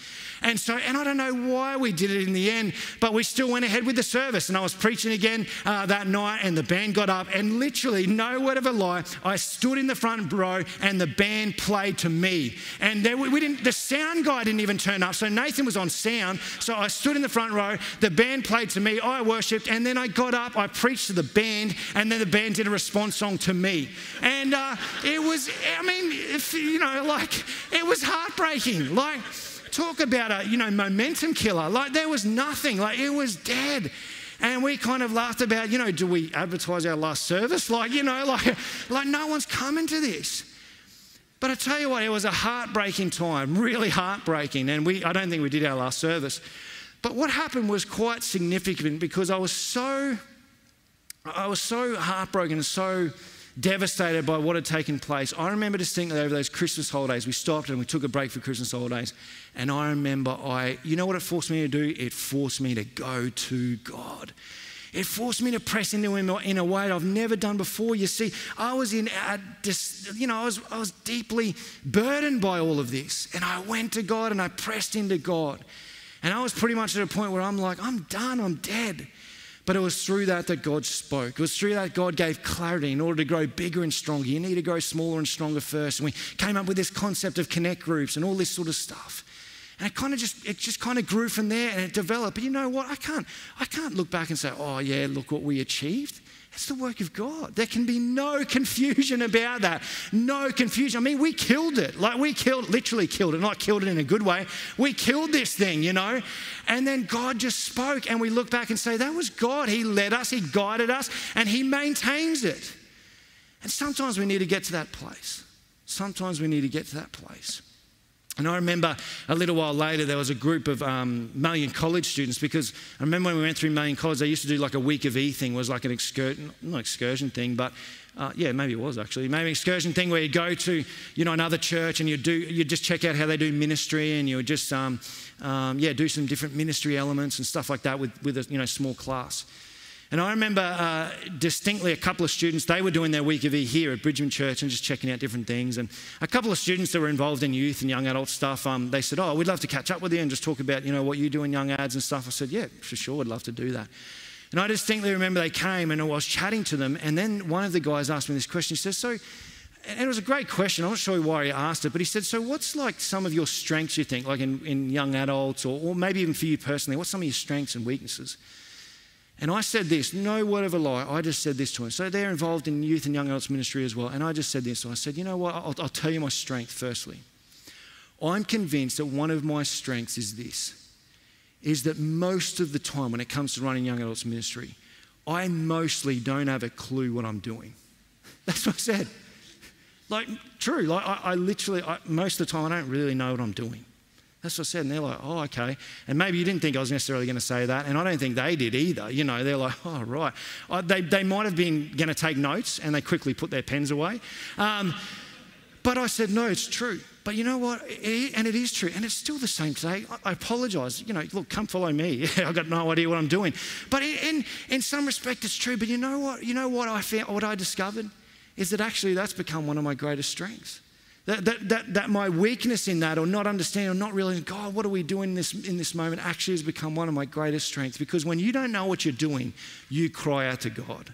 And so, and I don't know why we did it in the end, but we still went ahead with the service. And I was preaching again uh, that night, and the band got up, and literally, no word of a lie, I stood in the front row, and the band played to me. And there, we didn't, the sound guy didn't even turn up. So Nathan was on sound. So I stood in the front row, the band played to me, I worshiped, and then I got up, I preached to the band, and then the band did a response song to me. And uh, it was, I mean, if, you know, like, it was heartbreaking. Like, talk about a you know momentum killer like there was nothing like it was dead And we kind of laughed about, you know, do we advertise our last service? Like, you know, like, like no one's coming to this. But I tell you what, it was a heartbreaking time, really heartbreaking. And we, I don't think we did our last service. But what happened was quite significant because I was so, I was so heartbroken and so devastated by what had taken place. I remember distinctly over those Christmas holidays, we stopped and we took a break for Christmas holidays. And I remember I, you know what it forced me to do? It forced me to go to God. It forced me to press into him in a way I've never done before. You see, I was in, you know, I was, I was deeply burdened by all of this. And I went to God and I pressed into God. And I was pretty much at a point where I'm like, I'm done, I'm dead. But it was through that that God spoke. It was through that God gave clarity in order to grow bigger and stronger. You need to grow smaller and stronger first. And we came up with this concept of connect groups and all this sort of stuff. And it kind of just it just kind of grew from there and it developed. But you know what? I can't I can't look back and say, oh yeah, look what we achieved. It's the work of God. There can be no confusion about that. No confusion. I mean, we killed it. Like we killed, literally killed it, not killed it in a good way. We killed this thing, you know. And then God just spoke, and we look back and say, that was God. He led us, He guided us, and He maintains it. And sometimes we need to get to that place. Sometimes we need to get to that place. And I remember a little while later, there was a group of um, Malyon College students because I remember when we went through Malyon College, they used to do like a week of E thing, was like an excursion, not excursion thing, but uh, yeah, maybe it was actually. Maybe an excursion thing where you go to, you know, another church and you do, you just check out how they do ministry and you just, um, um, yeah, do some different ministry elements and stuff like that with, with a, you know, small class. And I remember uh, distinctly a couple of students, they were doing their week of E here at Bridgeman Church and just checking out different things. And a couple of students that were involved in youth and young adult stuff, um, they said, Oh, we'd love to catch up with you and just talk about, you know, what you do in young ads and stuff. I said, Yeah, for sure, I'd love to do that. And I distinctly remember they came and I was chatting to them. And then one of the guys asked me this question. He says, So, and it was a great question. I'm not sure why he asked it, but he said, So, what's like some of your strengths you think, like in, in young adults, or, or maybe even for you personally? What's some of your strengths and weaknesses? And I said this, no word of a lie, I just said this to him. So they're involved in youth and young adults ministry as well. And I just said this. So I said, you know what? I'll, I'll tell you my strength firstly. I'm convinced that one of my strengths is this is that most of the time when it comes to running young adults ministry, I mostly don't have a clue what I'm doing. That's what I said. Like, true. Like, I, I literally, I, most of the time, I don't really know what I'm doing. That's what I said. And they're like, oh, okay. And maybe you didn't think I was necessarily going to say that. And I don't think they did either. You know, they're like, oh, right. they, they might have been going to take notes and they quickly put their pens away. Um, but I said, no, it's true. But you know what? It, and it is true. And it's still the same today. I, I apologize. You know, look, come follow me. I've got no idea what I'm doing. But in, in, in some respect, it's true. But you know what? You know what I found, what I discovered? Is that actually that's become one of my greatest strengths. That, that, that, that, my weakness in that, or not understanding, or not realizing, God, what are we doing in this, in this moment, actually has become one of my greatest strengths. Because when you don't know what you're doing, you cry out to God.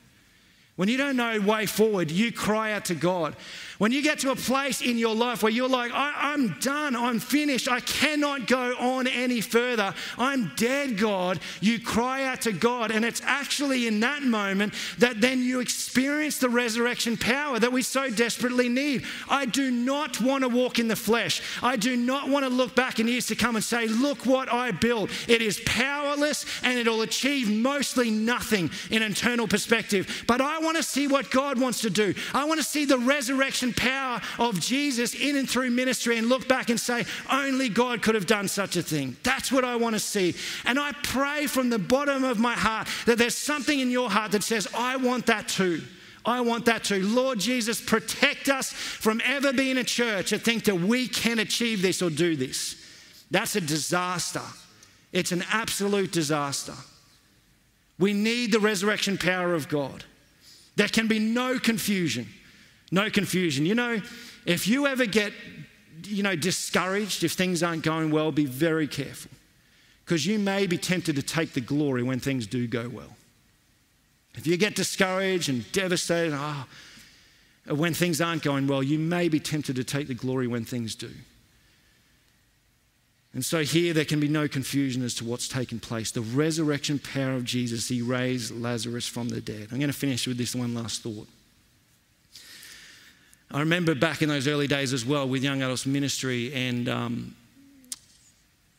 When you don't know way forward, you cry out to God. When you get to a place in your life where you're like, I, am done, I'm finished, I cannot go on any further, I'm dead, God, you cry out to God. And it's actually in that moment that then you experience the resurrection power that we so desperately need. I do not want to walk in the flesh. I do not want to look back in years to come and say, Look what I built. It is powerless and it'll achieve mostly nothing in eternal perspective. But I want to see what God wants to do. I want to see the resurrection power of Jesus in and through ministry and look back and say, only God could have done such a thing. That's what I want to see. And I pray from the bottom of my heart that there's something in your heart that says, I want that too. I want that too. Lord Jesus, protect us from ever being a church that think that we can achieve this or do this. That's a disaster. It's an absolute disaster. We need the resurrection power of God. There can be no confusion. No confusion. You know, if you ever get, you know, discouraged if things aren't going well, be very careful. Because you may be tempted to take the glory when things do go well. If you get discouraged and devastated, oh, when things aren't going well, you may be tempted to take the glory when things do. And so here there can be no confusion as to what's taken place. The resurrection power of Jesus, he raised Lazarus from the dead. I'm going to finish with this one last thought. I remember back in those early days as well with Young Adults Ministry, and um,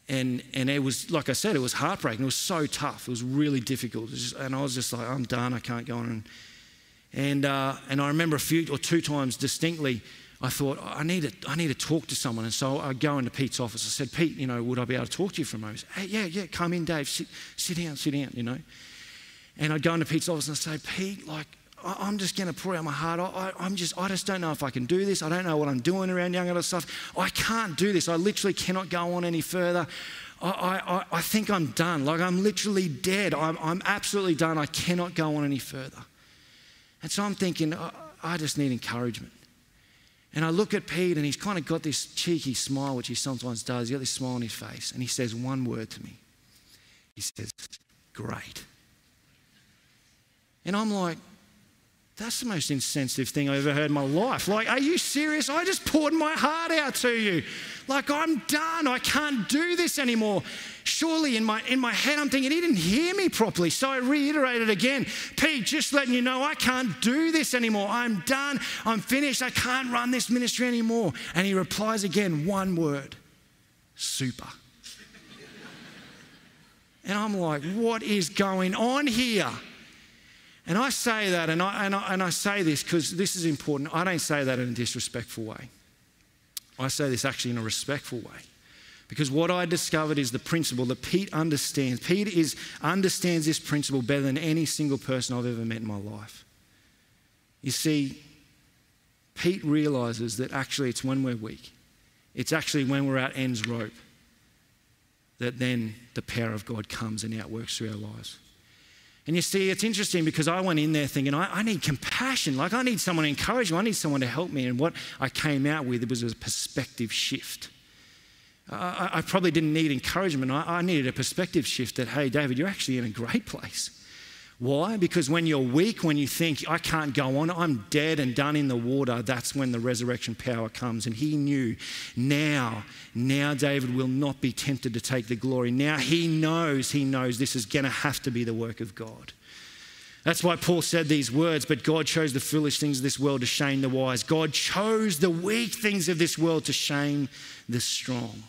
and, and it was, like I said, it was heartbreaking. It was so tough. It was really difficult. Was just, and I was just like, I'm done. I can't go on. And, and, uh, and I remember a few or two times distinctly, I thought, I need, to, I need to talk to someone. And so I go into Pete's office. I said, Pete, you know, would I be able to talk to you for a moment? Said, hey, yeah, yeah, come in, Dave. Sit, sit down, sit down, you know. And I'd go into Pete's office and I'd say, Pete, like, I'm just going to pour out my heart. I, am just, I just don't know if I can do this. I don't know what I'm doing around young adult stuff. I can't do this. I literally cannot go on any further. I, I, I think I'm done. Like I'm literally dead. I'm, I'm absolutely done. I cannot go on any further. And so I'm thinking, I, I just need encouragement. And I look at Pete and he's kind of got this cheeky smile, which he sometimes does. He's got this smile on his face. And he says one word to me. He says, Great. And I'm like, that's the most insensitive thing I've ever heard in my life. Like, are you serious? I just poured my heart out to you. Like, I'm done. I can't do this anymore. Surely, in my, in my head, I'm thinking, he didn't hear me properly. So I reiterated again Pete, just letting you know, I can't do this anymore. I'm done. I'm finished. I can't run this ministry anymore. And he replies again, one word super. and I'm like, what is going on here? And I say that, and I, and I, and I say this because this is important. I don't say that in a disrespectful way. I say this actually in a respectful way. Because what I discovered is the principle that Pete understands. Pete is, understands this principle better than any single person I've ever met in my life. You see, Pete realizes that actually it's when we're weak, it's actually when we're at end's rope that then the power of God comes and outworks through our lives. And you see, it's interesting because I went in there thinking, I, I, need compassion. Like, I need someone to encourage me. I need someone to help me. And what I came out with was a perspective shift. I, I probably didn't need encouragement. I, I needed a perspective shift that, hey, David, you're actually in a great place. Why? Because when you're weak, when you think, I can't go on, I'm dead and done in the water, that's when the resurrection power comes. And he knew now, now David will not be tempted to take the glory. Now he knows, he knows this is going to have to be the work of God. That's why Paul said these words, but God chose the foolish things of this world to shame the wise. God chose the weak things of this world to shame the strong.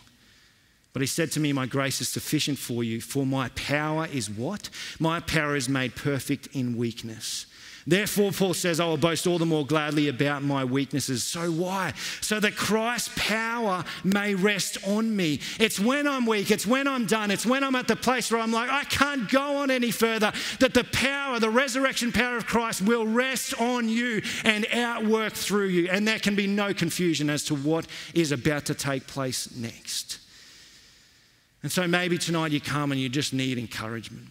But he said to me, My grace is sufficient for you, for my power is what? My power is made perfect in weakness. Therefore, Paul says, I will boast all the more gladly about my weaknesses. So, why? So that Christ's power may rest on me. It's when I'm weak, it's when I'm done, it's when I'm at the place where I'm like, I can't go on any further, that the power, the resurrection power of Christ will rest on you and outwork through you. And there can be no confusion as to what is about to take place next. And so maybe tonight you come and you just need encouragement.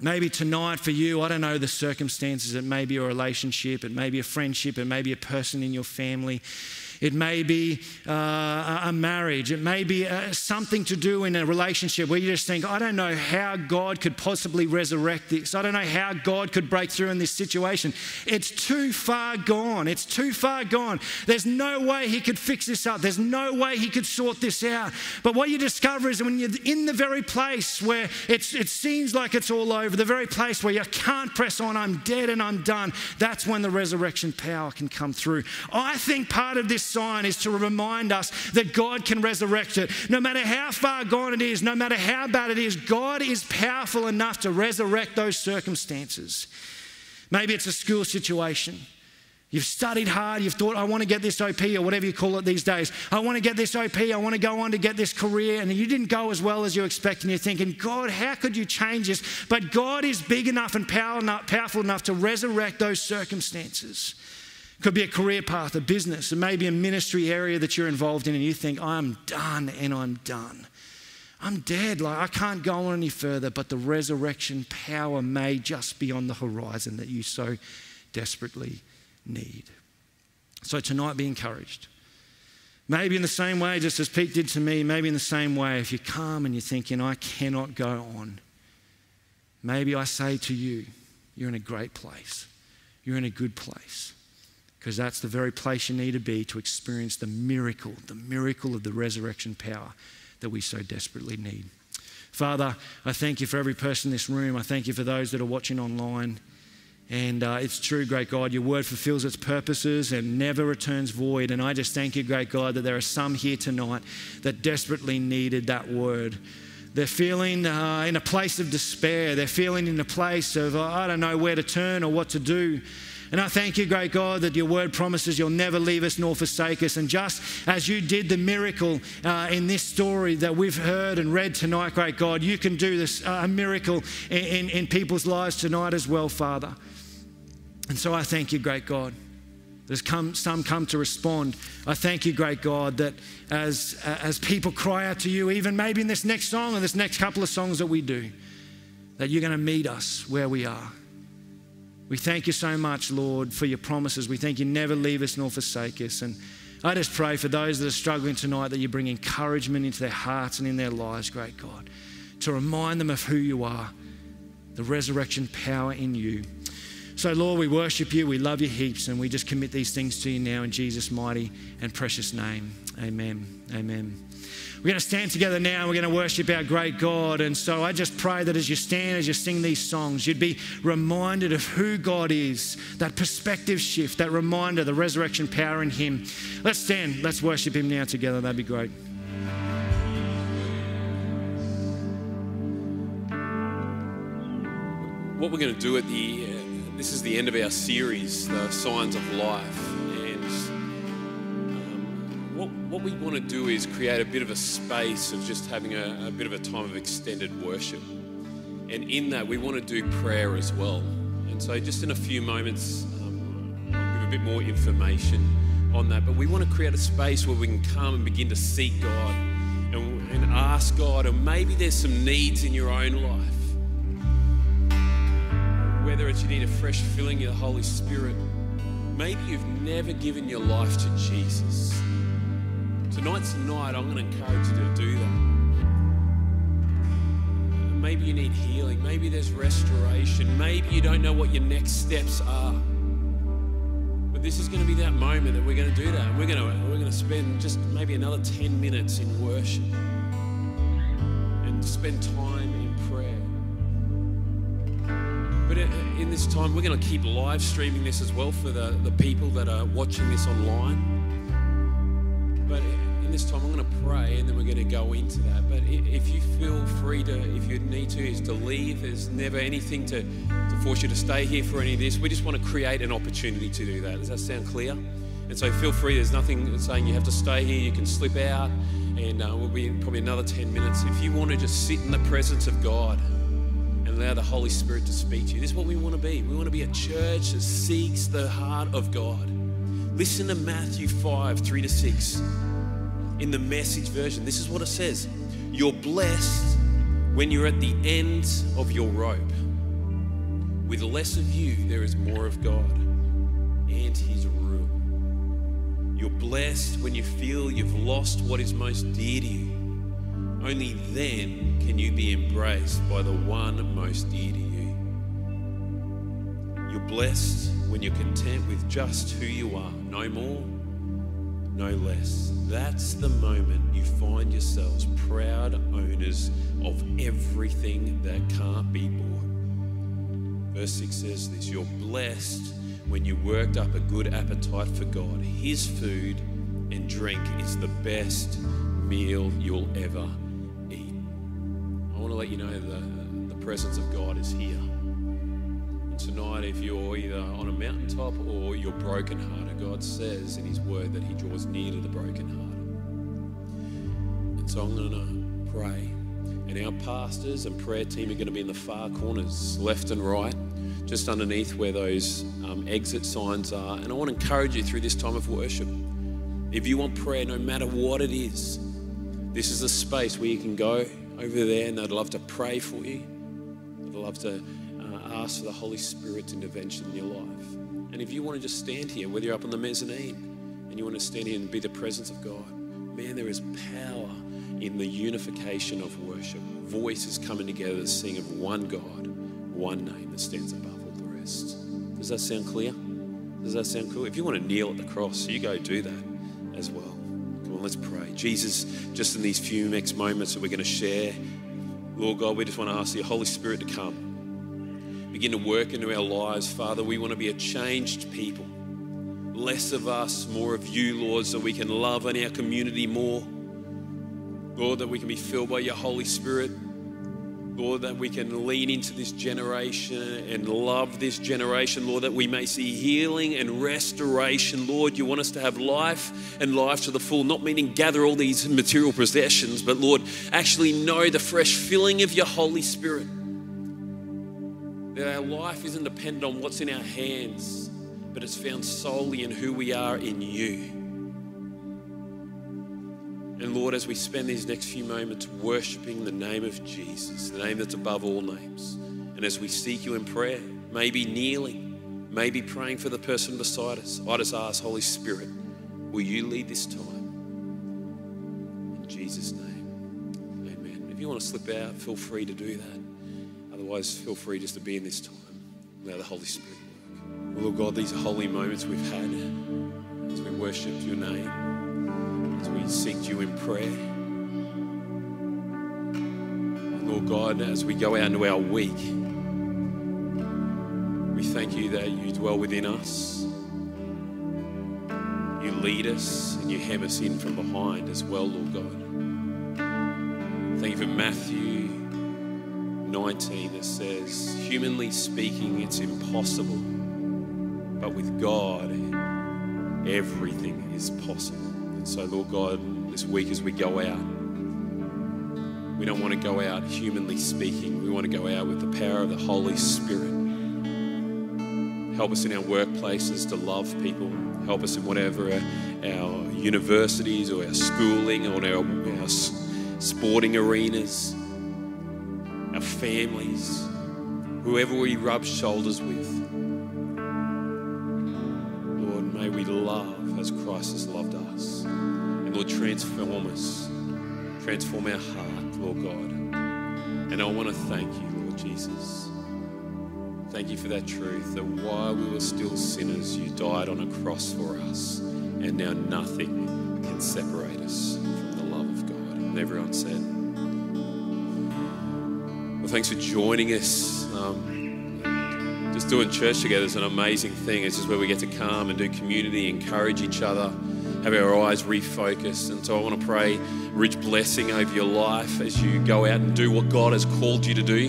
Maybe tonight for you, I don't know the circumstances, it may be a relationship, it may be a friendship, it may be a person in your family. It may be uh, a marriage. It may be uh, something to do in a relationship where you just think, I don't know how God could possibly resurrect this. I don't know how God could break through in this situation. It's too far gone. It's too far gone. There's no way He could fix this up. There's no way He could sort this out. But what you discover is when you're in the very place where it seems like it's all over, the very place where you can't press on, I'm dead and I'm done, that's when the resurrection power can come through. I think part of this sign is to remind us that God can resurrect it. No matter how far gone it is, no matter how bad it is, God is powerful enough to resurrect those circumstances. Maybe it's a school situation. You've studied hard, you've thought, I want to get this OP or whatever you call it these days. I want to get this OP, I want to go on to get this career, and you didn't go as well as you expected, and you're thinking, God, how could you change this? But God is big enough and powerful enough to resurrect those circumstances. Could be a career path, a business, it may be a ministry area that you're involved in, and you think, I'm done and I'm done. I'm dead. Like, I can't go on any further, but the resurrection power may just be on the horizon that you so desperately need. So, tonight, be encouraged. Maybe in the same way, just as Pete did to me, maybe in the same way, if you're calm and you're thinking, I cannot go on, maybe I say to you, you're in a great place. You're in a good place because that's the very place you need to be to experience the miracle, the miracle of the resurrection power that we so desperately need. Father, I thank you for every person in this room. I thank you for those that are watching online. And uh, it's true, great God, your word fulfills its purposes and never returns void. And I just thank you, great God, that there are some here tonight that desperately needed that word. They're feeling uh, in a place of despair. They're feeling in a place of, uh, I don't know where to turn or what to do. And I thank you, great God, that your word promises you'll never leave us nor forsake us. And just as you did the miracle uh, in this story that we've heard and read tonight, great God, you can do this uh, a miracle in, in, in people's lives tonight as well, Father. And so I thank you, great God. There's come, some come to respond. I thank you, great God, that as, as people cry out to you, even maybe in this next song or this next couple of songs that we do, that you're going to meet us where we are. We thank you so much, Lord, for your promises. We thank you never leave us nor forsake us. And I just pray for those that are struggling tonight that you bring encouragement into their hearts and in their lives, great God, to remind them of who you are, the resurrection power in you. So, Lord, we worship you, we love you heaps, and we just commit these things to you now in Jesus' mighty and precious name. Amen. Amen. We're going to stand together now. and We're going to worship our great God. And so I just pray that as you stand, as you sing these songs, you'd be reminded of who God is, that perspective shift, that reminder, the resurrection power in Him. Let's stand. Let's worship Him now together. That'd be great. What we're going to do at the this is the end of our series, the Signs of Life. What, we want to do is create a bit of a space of just having a, a bit of a time of extended worship. And in that, we want to do prayer as well. And so, just in a few moments, um, I'll give a bit more information on that. But we want to create a space where we can come and begin to seek God and, and ask God, or maybe there's some needs in your own life whether it's you need a fresh filling of the Holy Spirit, maybe you've never given your life to Jesus. Tonight's the night I'm going to encourage you to do that. Uh, maybe you need healing. Maybe there's restoration. Maybe you don't know what your next steps are. But this is going to be that moment that we're going to do that. We're going to, we're going to spend just maybe another 10 minutes in worship and spend time in prayer. But uh, in this time, we're going to keep live streaming this as well for the, the people that are watching this online. In this time, I'm going to pray and then we're going to go into that. But if you feel free to, if you need to, is to leave. There's never anything to, to force you to stay here for any of this. We just want to create an opportunity to do that. Does that sound clear? And so feel free. There's nothing saying you have to stay here. You can slip out, and uh, we'll be in probably another 10 minutes. If you want to just sit in the presence of God, and allow the Holy Spirit to speak to you. This is what we want to be. We want to be a church that seeks the heart of God. Listen to Matthew 5 3 to 6. In the message version, this is what it says You're blessed when you're at the end of your rope. With less of you, there is more of God and His rule. You're blessed when you feel you've lost what is most dear to you. Only then can you be embraced by the one most dear to you. You're blessed when you're content with just who you are, no more, no less. That's the moment you find yourselves proud owners of everything that can't be bought. Verse 6 says this You're blessed when you worked up a good appetite for God. His food and drink is the best meal you'll ever eat. I want to let you know the, the presence of God is here. Tonight, if you're either on a mountaintop or you're brokenhearted, God says in His Word that He draws near to the brokenhearted. And so I'm going to pray. And our pastors and prayer team are going to be in the far corners, left and right, just underneath where those um, exit signs are. And I want to encourage you through this time of worship. If you want prayer, no matter what it is, this is a space where you can go over there and they'd love to pray for you. They'd love to ask for the Holy Spirit's intervention in your life. And if you want to just stand here, whether you're up on the mezzanine and you want to stand here and be the presence of God, man, there is power in the unification of worship. Voices coming together to sing of one God, one name that stands above all the rest. Does that sound clear? Does that sound cool? If you want to kneel at the cross, you go do that as well. Come on, let's pray. Jesus, just in these few next moments that we're going to share, Lord God, we just want to ask the Holy Spirit to come. Begin to work into our lives, Father. We want to be a changed people. Less of us, more of you, Lord, so we can love in our community more. Lord, that we can be filled by your Holy Spirit. Lord, that we can lean into this generation and love this generation, Lord, that we may see healing and restoration. Lord, you want us to have life and life to the full, not meaning gather all these material possessions, but Lord, actually know the fresh filling of your Holy Spirit. That our life isn't dependent on what's in our hands, but it's found solely in who we are in you. And Lord, as we spend these next few moments worshiping the name of Jesus, the name that's above all names, and as we seek you in prayer, maybe kneeling, maybe praying for the person beside us, I just ask, Holy Spirit, will you lead this time? In Jesus' name, amen. If you want to slip out, feel free to do that. Otherwise, feel free just to be in this time. Allow the Holy Spirit work. Lord God, these holy moments we've had as we worship your name as we seek you in prayer. Lord God, as we go out into our week, we thank you that you dwell within us. You lead us and you hem us in from behind as well, Lord God. Thank you for Matthew 19 that says, humanly speaking, it's impossible, but with God, everything is possible. And so, Lord God, this week as we go out, we don't want to go out humanly speaking. We want to go out with the power of the Holy Spirit. Help us in our workplaces to love people. Help us in whatever our, universities or our schooling or our, our sporting arenas, families, whoever we rub shoulders with. Lord, may we love as Christ has loved us. And Lord, transform us, transform our heart, Lord God. And I want to thank you, Lord Jesus. Thank you for that truth that while we were still sinners, you died on a cross for us, and now nothing can separate us from the love of God. And everyone said, Well, thanks for joining us. Um, just doing church together is an amazing thing. It's just where we get to come and do community, encourage each other, have our eyes refocused. And so I want to pray rich blessing over your life as you go out and do what God has called you to do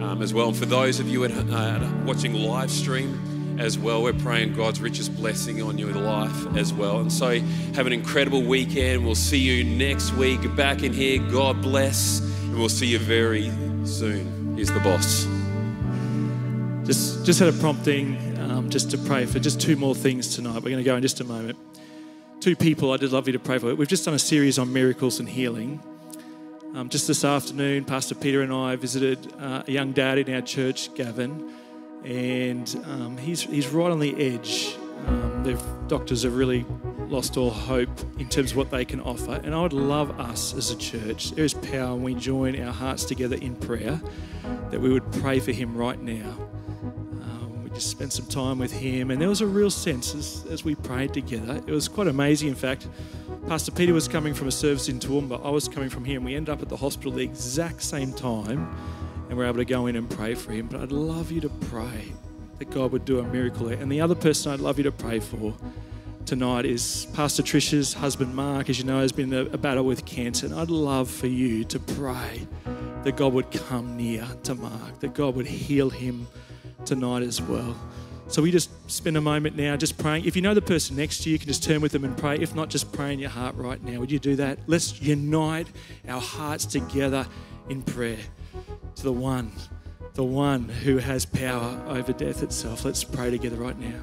um, as well. And for those of you at, uh, watching live stream as well, we're praying God's richest blessing on your life as well. And so have an incredible weekend. We'll see you next week back in here. God bless. And we'll see you very soon. Here's the boss. Just, just had a prompting um, just to pray for just two more things tonight. We're going to go in just a moment. Two people I'd love you to pray for. We've just done a series on miracles and healing. Um, just this afternoon, Pastor Peter and I visited uh, a young dad in our church, Gavin, and um, he's, he's right on the edge. Um, the doctors have really lost all hope in terms of what they can offer. And I would love us as a church, there is power when we join our hearts together in prayer, that we would pray for him right now. Um, we just spent some time with him, and there was a real sense as, as we prayed together. It was quite amazing, in fact. Pastor Peter was coming from a service in Toowoomba. I was coming from here, and we ended up at the hospital the exact same time, and we're able to go in and pray for him. But I'd love you to pray that God would do a miracle there. And the other person I'd love you to pray for tonight is Pastor Trisha's husband, Mark, as you know, has been a, a battle with cancer. And I'd love for you to pray that God would come near to Mark, that God would heal him tonight as well. So we just spend a moment now just praying. If you know the person next to you, you can just turn with them and pray. If not, just pray in your heart right now. Would you do that? Let's unite our hearts together in prayer to the one, the one who has power over death itself. Let's pray together right now.